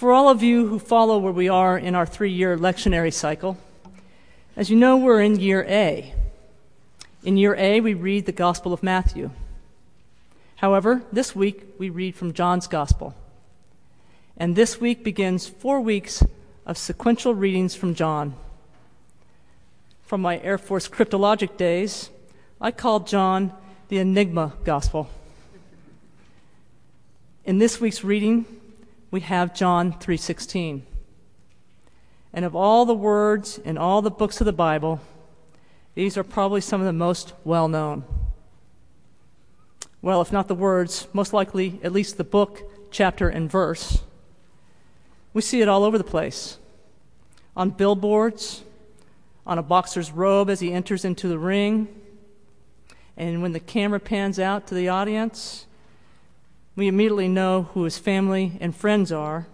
For all of you who follow where we are in our three year lectionary cycle, as you know, we're in year A. In year A, we read the Gospel of Matthew. However, this week we read from John's Gospel. And this week begins four weeks of sequential readings from John. From my Air Force cryptologic days, I called John the Enigma Gospel. In this week's reading, we have John 3:16. And of all the words in all the books of the Bible, these are probably some of the most well-known. Well, if not the words, most likely at least the book, chapter, and verse. We see it all over the place. On billboards, on a boxer's robe as he enters into the ring, and when the camera pans out to the audience, we immediately know who his family and friends are.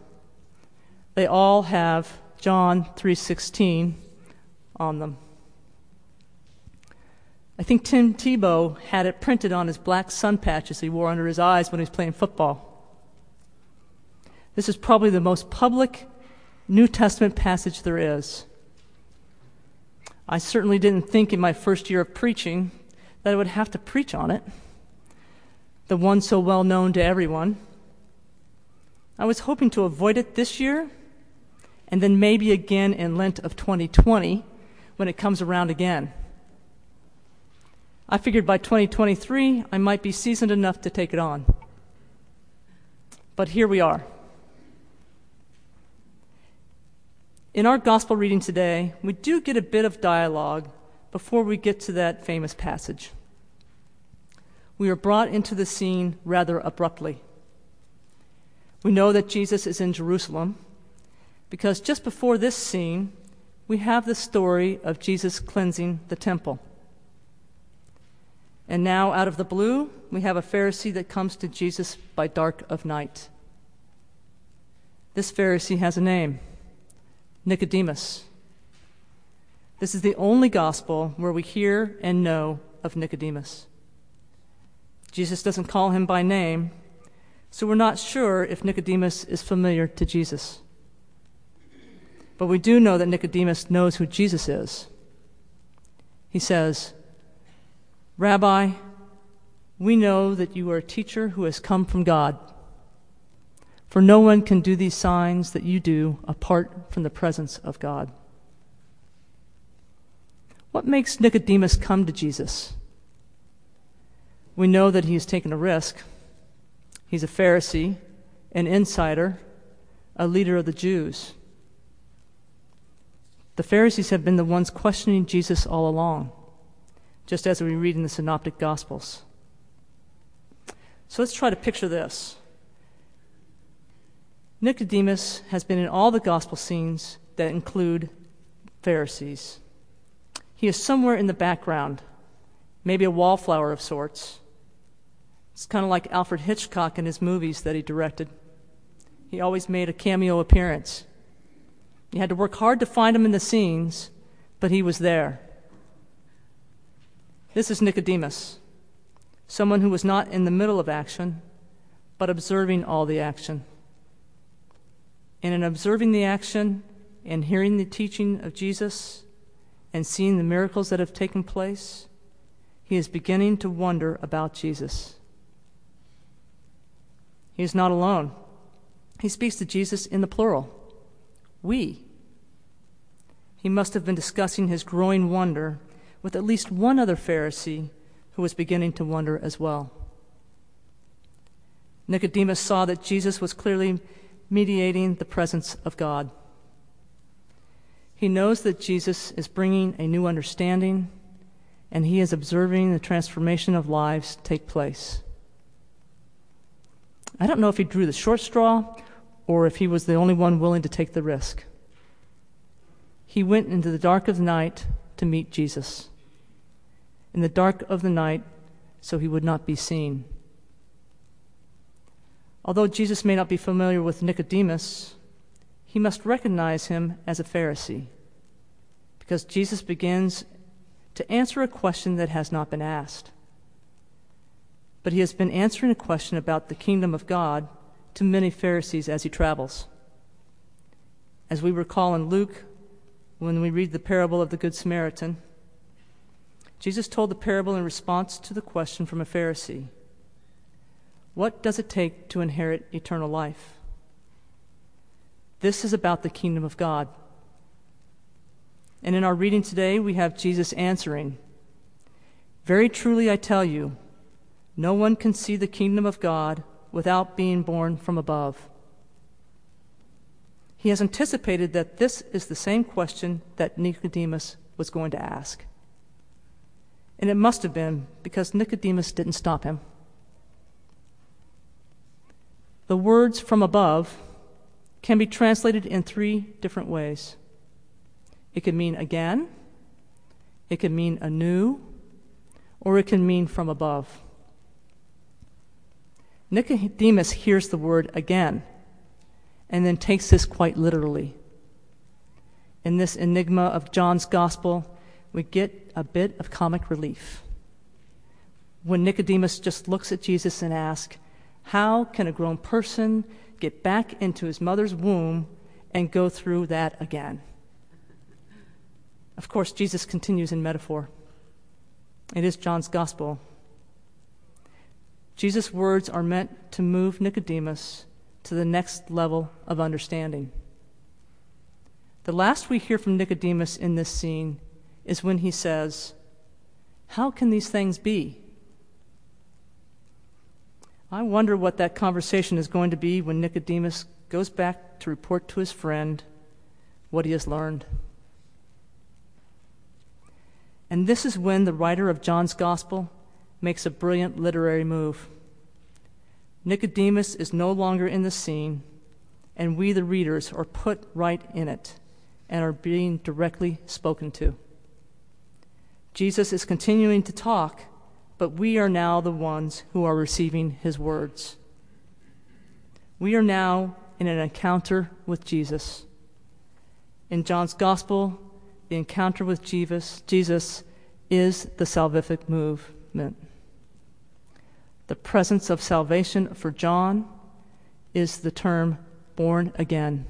They all have John 3:16 on them. I think Tim Tebow had it printed on his black sun patches he wore under his eyes when he was playing football. This is probably the most public New Testament passage there is. I certainly didn't think in my first year of preaching that I would have to preach on it the one so well known to everyone. I was hoping to avoid it this year and then maybe again in Lent of 2020 when it comes around again. I figured by 2023 I might be seasoned enough to take it on. But here we are. In our gospel reading today, we do get a bit of dialogue before we get to that famous passage we are brought into the scene rather abruptly. We know that Jesus is in Jerusalem because just before this scene, we have the story of Jesus cleansing the temple. And now, out of the blue, we have a Pharisee that comes to Jesus by dark of night. This Pharisee has a name Nicodemus. This is the only gospel where we hear and know of Nicodemus. Jesus doesn't call him by name, so we're not sure if Nicodemus is familiar to Jesus. But we do know that Nicodemus knows who Jesus is. He says, Rabbi, we know that you are a teacher who has come from God. For no one can do these signs that you do apart from the presence of God. What makes Nicodemus come to Jesus? We know that he has taken a risk. He's a Pharisee, an insider, a leader of the Jews. The Pharisees have been the ones questioning Jesus all along, just as we read in the Synoptic Gospels. So let's try to picture this. Nicodemus has been in all the gospel scenes that include Pharisees. He is somewhere in the background, maybe a wallflower of sorts. It's kind of like Alfred Hitchcock in his movies that he directed. He always made a cameo appearance. You had to work hard to find him in the scenes, but he was there. This is Nicodemus, someone who was not in the middle of action, but observing all the action. And in observing the action and hearing the teaching of Jesus and seeing the miracles that have taken place, he is beginning to wonder about Jesus. He is not alone. He speaks to Jesus in the plural we. He must have been discussing his growing wonder with at least one other Pharisee who was beginning to wonder as well. Nicodemus saw that Jesus was clearly mediating the presence of God. He knows that Jesus is bringing a new understanding, and he is observing the transformation of lives take place. I don't know if he drew the short straw or if he was the only one willing to take the risk. He went into the dark of the night to meet Jesus. In the dark of the night, so he would not be seen. Although Jesus may not be familiar with Nicodemus, he must recognize him as a Pharisee because Jesus begins to answer a question that has not been asked but he has been answering a question about the kingdom of God to many Pharisees as he travels. As we recall in Luke, when we read the parable of the Good Samaritan, Jesus told the parable in response to the question from a Pharisee What does it take to inherit eternal life? This is about the kingdom of God. And in our reading today, we have Jesus answering Very truly I tell you, no one can see the kingdom of God without being born from above. He has anticipated that this is the same question that Nicodemus was going to ask. And it must have been because Nicodemus didn't stop him. The words from above can be translated in three different ways. It can mean again, it can mean anew, or it can mean from above. Nicodemus hears the word again and then takes this quite literally. In this enigma of John's gospel, we get a bit of comic relief. When Nicodemus just looks at Jesus and asks, How can a grown person get back into his mother's womb and go through that again? Of course, Jesus continues in metaphor. It is John's gospel. Jesus' words are meant to move Nicodemus to the next level of understanding. The last we hear from Nicodemus in this scene is when he says, How can these things be? I wonder what that conversation is going to be when Nicodemus goes back to report to his friend what he has learned. And this is when the writer of John's Gospel makes a brilliant literary move. Nicodemus is no longer in the scene, and we, the readers, are put right in it and are being directly spoken to. Jesus is continuing to talk, but we are now the ones who are receiving his words. We are now in an encounter with Jesus. In John's Gospel, the encounter with Jesus, Jesus is the salvific movement. The presence of salvation for John is the term born again,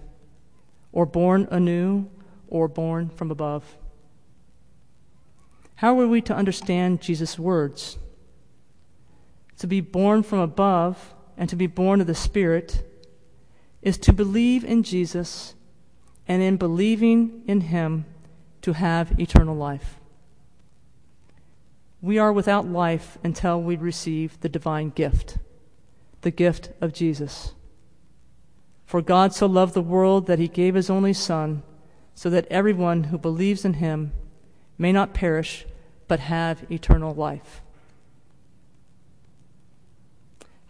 or born anew, or born from above. How are we to understand Jesus' words? To be born from above and to be born of the Spirit is to believe in Jesus and in believing in Him to have eternal life. We are without life until we receive the divine gift, the gift of Jesus. For God so loved the world that he gave his only Son, so that everyone who believes in him may not perish, but have eternal life.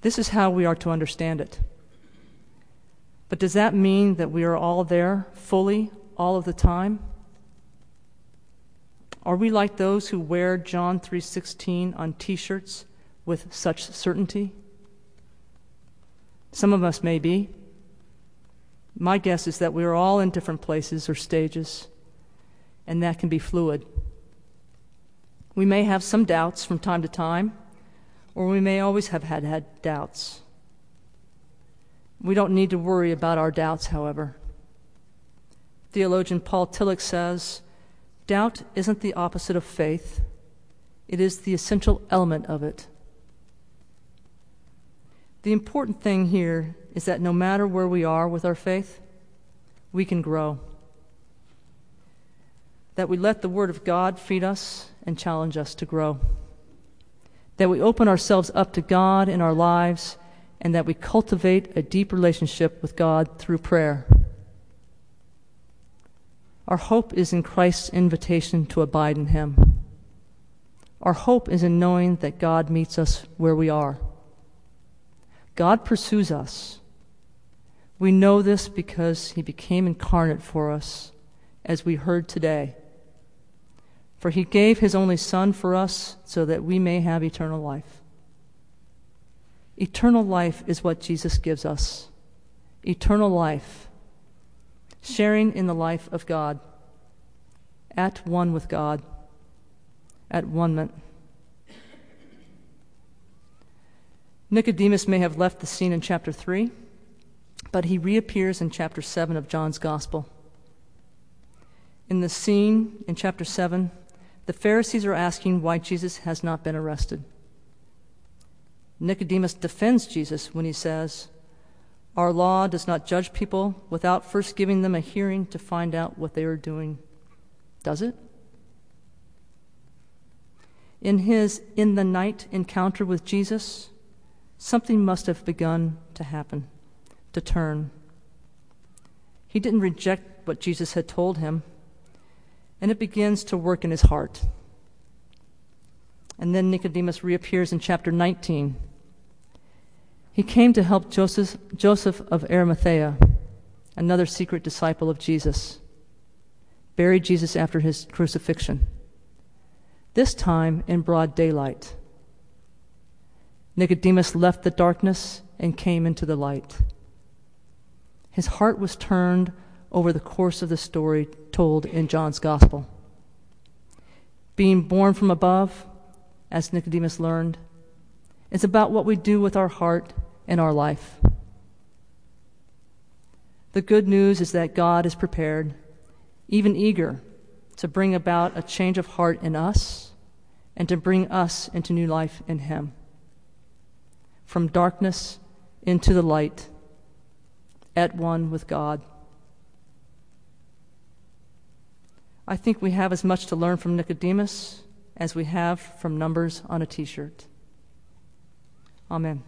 This is how we are to understand it. But does that mean that we are all there fully all of the time? Are we like those who wear John 3:16 on t-shirts with such certainty? Some of us may be. My guess is that we are all in different places or stages, and that can be fluid. We may have some doubts from time to time, or we may always have had, had doubts. We don't need to worry about our doubts, however. Theologian Paul Tillich says, Doubt isn't the opposite of faith, it is the essential element of it. The important thing here is that no matter where we are with our faith, we can grow. That we let the Word of God feed us and challenge us to grow. That we open ourselves up to God in our lives and that we cultivate a deep relationship with God through prayer. Our hope is in Christ's invitation to abide in Him. Our hope is in knowing that God meets us where we are. God pursues us. We know this because He became incarnate for us, as we heard today. For He gave His only Son for us so that we may have eternal life. Eternal life is what Jesus gives us. Eternal life sharing in the life of God, at one with God, at one. Nicodemus may have left the scene in chapter 3, but he reappears in chapter 7 of John's Gospel. In the scene in chapter 7, the Pharisees are asking why Jesus has not been arrested. Nicodemus defends Jesus when he says, Our law does not judge people without first giving them a hearing to find out what they are doing. Does it? In his in the night encounter with Jesus, something must have begun to happen, to turn. He didn't reject what Jesus had told him, and it begins to work in his heart. And then Nicodemus reappears in chapter 19. He came to help Joseph, Joseph of Arimathea, another secret disciple of Jesus, buried Jesus after his crucifixion, this time in broad daylight. Nicodemus left the darkness and came into the light. His heart was turned over the course of the story told in John's Gospel. Being born from above, as Nicodemus learned, is about what we do with our heart and our life. The good news is that God is prepared, even eager, to bring about a change of heart in us and to bring us into new life in Him. From darkness into the light, at one with God. I think we have as much to learn from Nicodemus as we have from numbers on a t shirt. Amen.